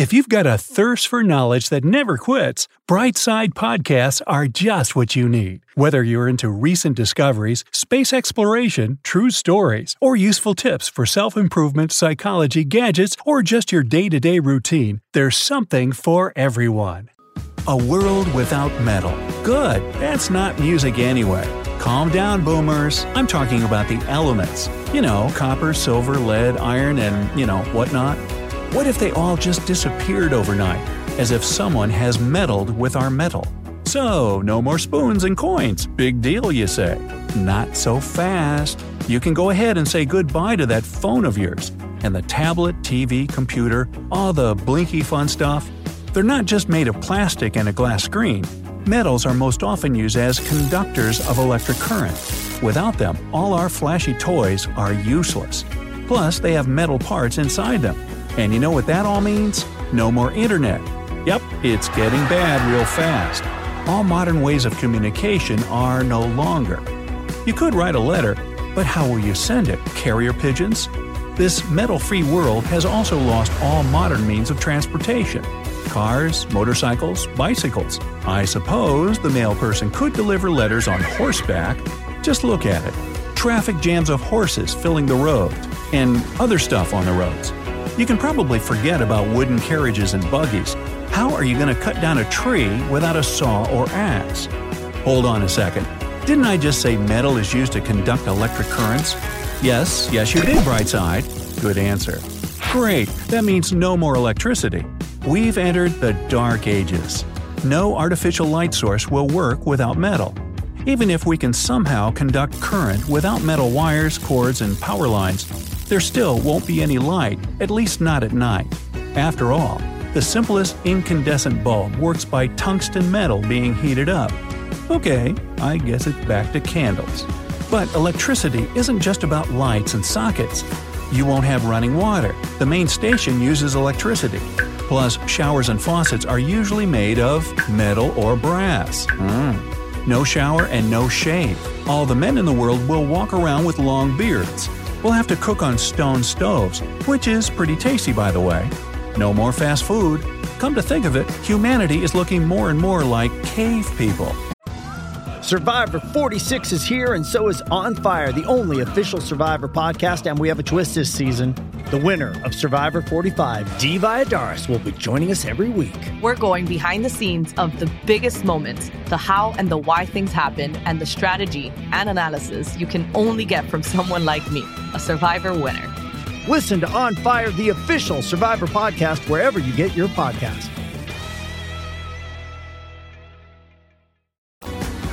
If you've got a thirst for knowledge that never quits, Brightside Podcasts are just what you need. Whether you're into recent discoveries, space exploration, true stories, or useful tips for self improvement, psychology, gadgets, or just your day to day routine, there's something for everyone. A world without metal. Good, that's not music anyway. Calm down, boomers. I'm talking about the elements. You know, copper, silver, lead, iron, and, you know, whatnot. What if they all just disappeared overnight, as if someone has meddled with our metal? So, no more spoons and coins. Big deal, you say. Not so fast. You can go ahead and say goodbye to that phone of yours. And the tablet, TV, computer, all the blinky fun stuff. They're not just made of plastic and a glass screen. Metals are most often used as conductors of electric current. Without them, all our flashy toys are useless. Plus, they have metal parts inside them. And you know what that all means? No more internet. Yep, it's getting bad real fast. All modern ways of communication are no longer. You could write a letter, but how will you send it? Carrier pigeons? This metal free world has also lost all modern means of transportation cars, motorcycles, bicycles. I suppose the mail person could deliver letters on horseback. Just look at it traffic jams of horses filling the road, and other stuff on the roads. You can probably forget about wooden carriages and buggies. How are you going to cut down a tree without a saw or axe? Hold on a second. Didn't I just say metal is used to conduct electric currents? Yes, yes, you did, Brightside. Good answer. Great, that means no more electricity. We've entered the dark ages. No artificial light source will work without metal. Even if we can somehow conduct current without metal wires, cords, and power lines, there still won't be any light, at least not at night. After all, the simplest incandescent bulb works by tungsten metal being heated up. Okay, I guess it's back to candles. But electricity isn't just about lights and sockets. You won't have running water. The main station uses electricity. Plus, showers and faucets are usually made of metal or brass. Mm. No shower and no shave. All the men in the world will walk around with long beards. We'll have to cook on stone stoves, which is pretty tasty by the way. No more fast food. Come to think of it, humanity is looking more and more like cave people. Survivor 46 is here, and so is On Fire, the only official Survivor podcast. And we have a twist this season. The winner of Survivor 45, Dee Valladares, will be joining us every week. We're going behind the scenes of the biggest moments, the how and the why things happen, and the strategy and analysis you can only get from someone like me, a Survivor winner. Listen to On Fire, the official Survivor podcast, wherever you get your podcast.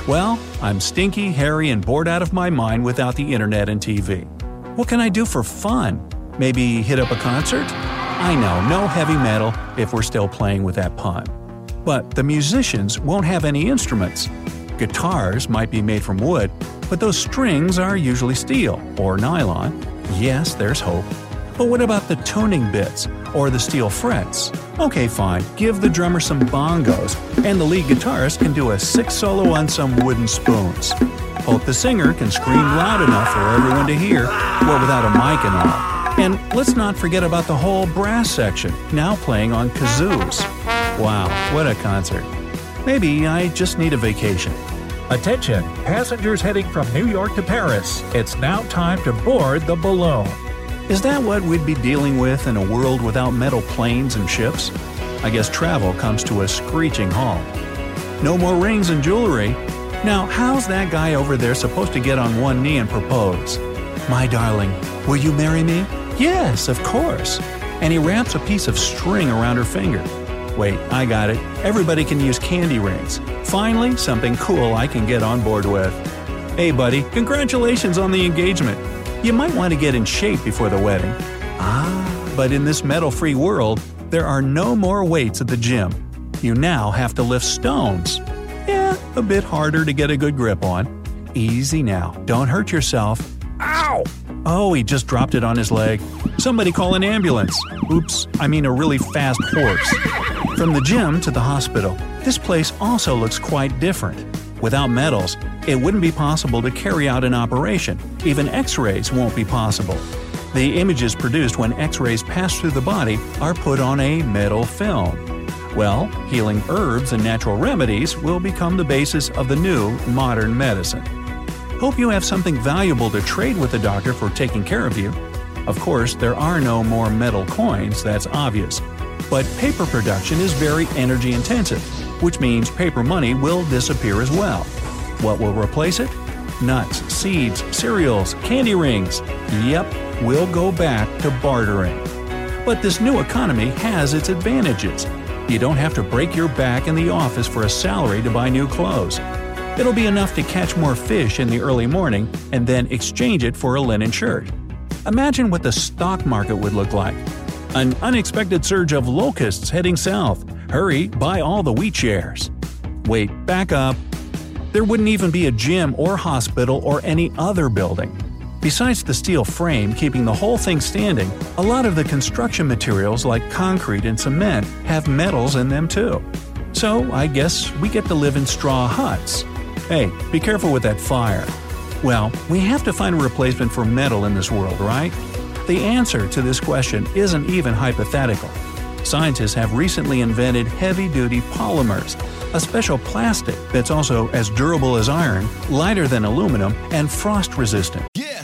Well, I'm stinky, hairy, and bored out of my mind without the internet and TV. What can I do for fun? Maybe hit up a concert? I know, no heavy metal if we're still playing with that pun. But the musicians won't have any instruments. Guitars might be made from wood, but those strings are usually steel or nylon. Yes, there's hope. But what about the tuning bits or the steel frets? Okay, fine, give the drummer some bongos, and the lead guitarist can do a six solo on some wooden spoons. Hope the singer can scream loud enough for everyone to hear, well, without a mic and all. And let's not forget about the whole brass section, now playing on kazoos. Wow, what a concert. Maybe I just need a vacation. Attention, passengers heading from New York to Paris. It's now time to board the balloon. Is that what we'd be dealing with in a world without metal planes and ships? I guess travel comes to a screeching halt. No more rings and jewelry. Now, how's that guy over there supposed to get on one knee and propose? My darling, will you marry me? Yes, of course. And he wraps a piece of string around her finger. Wait, I got it. Everybody can use candy rings. Finally, something cool I can get on board with. Hey, buddy, congratulations on the engagement. You might want to get in shape before the wedding. Ah, but in this metal free world, There are no more weights at the gym. You now have to lift stones. Yeah, a bit harder to get a good grip on. Easy now, don't hurt yourself. Oh, he just dropped it on his leg. Somebody call an ambulance. Oops, I mean a really fast horse. From the gym to the hospital, this place also looks quite different. Without metals, it wouldn't be possible to carry out an operation. Even x rays won't be possible. The images produced when x rays pass through the body are put on a metal film. Well, healing herbs and natural remedies will become the basis of the new modern medicine. Hope you have something valuable to trade with the doctor for taking care of you. Of course, there are no more metal coins, that's obvious. But paper production is very energy intensive, which means paper money will disappear as well. What will replace it? Nuts, seeds, cereals, candy rings. Yep, we'll go back to bartering. But this new economy has its advantages. You don't have to break your back in the office for a salary to buy new clothes. It'll be enough to catch more fish in the early morning and then exchange it for a linen shirt. Imagine what the stock market would look like. An unexpected surge of locusts heading south. Hurry, buy all the wheat shares. Wait, back up. There wouldn't even be a gym or hospital or any other building. Besides the steel frame keeping the whole thing standing, a lot of the construction materials like concrete and cement have metals in them too. So I guess we get to live in straw huts. Hey, be careful with that fire. Well, we have to find a replacement for metal in this world, right? The answer to this question isn't even hypothetical. Scientists have recently invented heavy duty polymers, a special plastic that's also as durable as iron, lighter than aluminum, and frost resistant.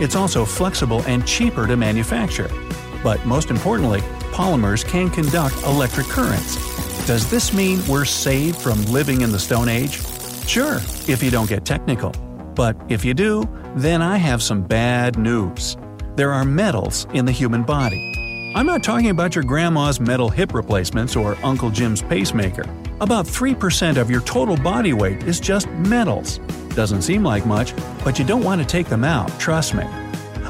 It's also flexible and cheaper to manufacture. But most importantly, polymers can conduct electric currents. Does this mean we're saved from living in the Stone Age? Sure, if you don't get technical. But if you do, then I have some bad news. There are metals in the human body. I'm not talking about your grandma's metal hip replacements or Uncle Jim's pacemaker. About 3% of your total body weight is just metals. Doesn't seem like much, but you don't want to take them out, trust me.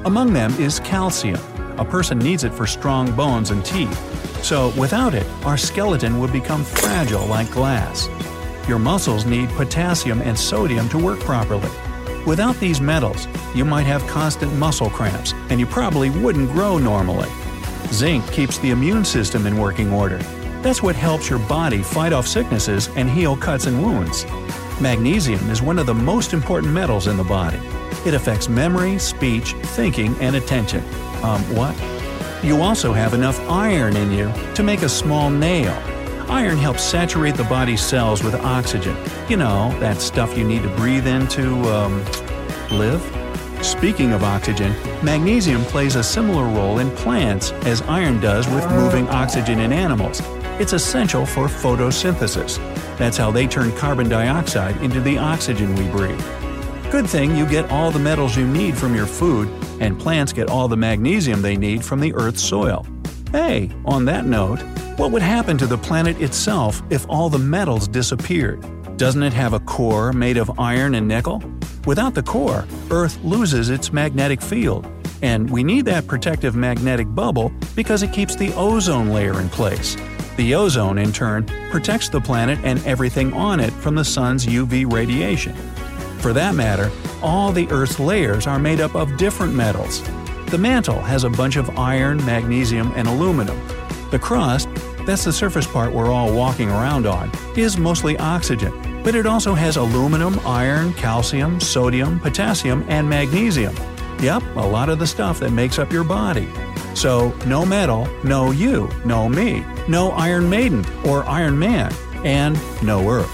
Among them is calcium. A person needs it for strong bones and teeth. So, without it, our skeleton would become fragile like glass. Your muscles need potassium and sodium to work properly. Without these metals, you might have constant muscle cramps, and you probably wouldn't grow normally. Zinc keeps the immune system in working order. That's what helps your body fight off sicknesses and heal cuts and wounds. Magnesium is one of the most important metals in the body. It affects memory, speech, thinking, and attention. Um, what? You also have enough iron in you to make a small nail. Iron helps saturate the body's cells with oxygen. You know, that stuff you need to breathe in to, um, live? Speaking of oxygen, magnesium plays a similar role in plants as iron does with moving oxygen in animals. It's essential for photosynthesis. That's how they turn carbon dioxide into the oxygen we breathe. Good thing you get all the metals you need from your food, and plants get all the magnesium they need from the Earth's soil. Hey, on that note, what would happen to the planet itself if all the metals disappeared? Doesn't it have a core made of iron and nickel? Without the core, Earth loses its magnetic field. And we need that protective magnetic bubble because it keeps the ozone layer in place. The ozone, in turn, protects the planet and everything on it from the sun's UV radiation. For that matter, all the Earth's layers are made up of different metals. The mantle has a bunch of iron, magnesium, and aluminum. The crust, that's the surface part we're all walking around on, is mostly oxygen, but it also has aluminum, iron, calcium, sodium, potassium, and magnesium. Yep, a lot of the stuff that makes up your body. So, no metal, no you, no me, no Iron Maiden or Iron Man, and no Earth.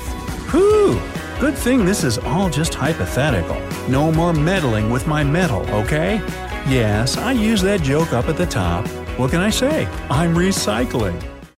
Whew! Good thing this is all just hypothetical. No more meddling with my metal, okay? Yes, I used that joke up at the top. What can I say? I'm recycling.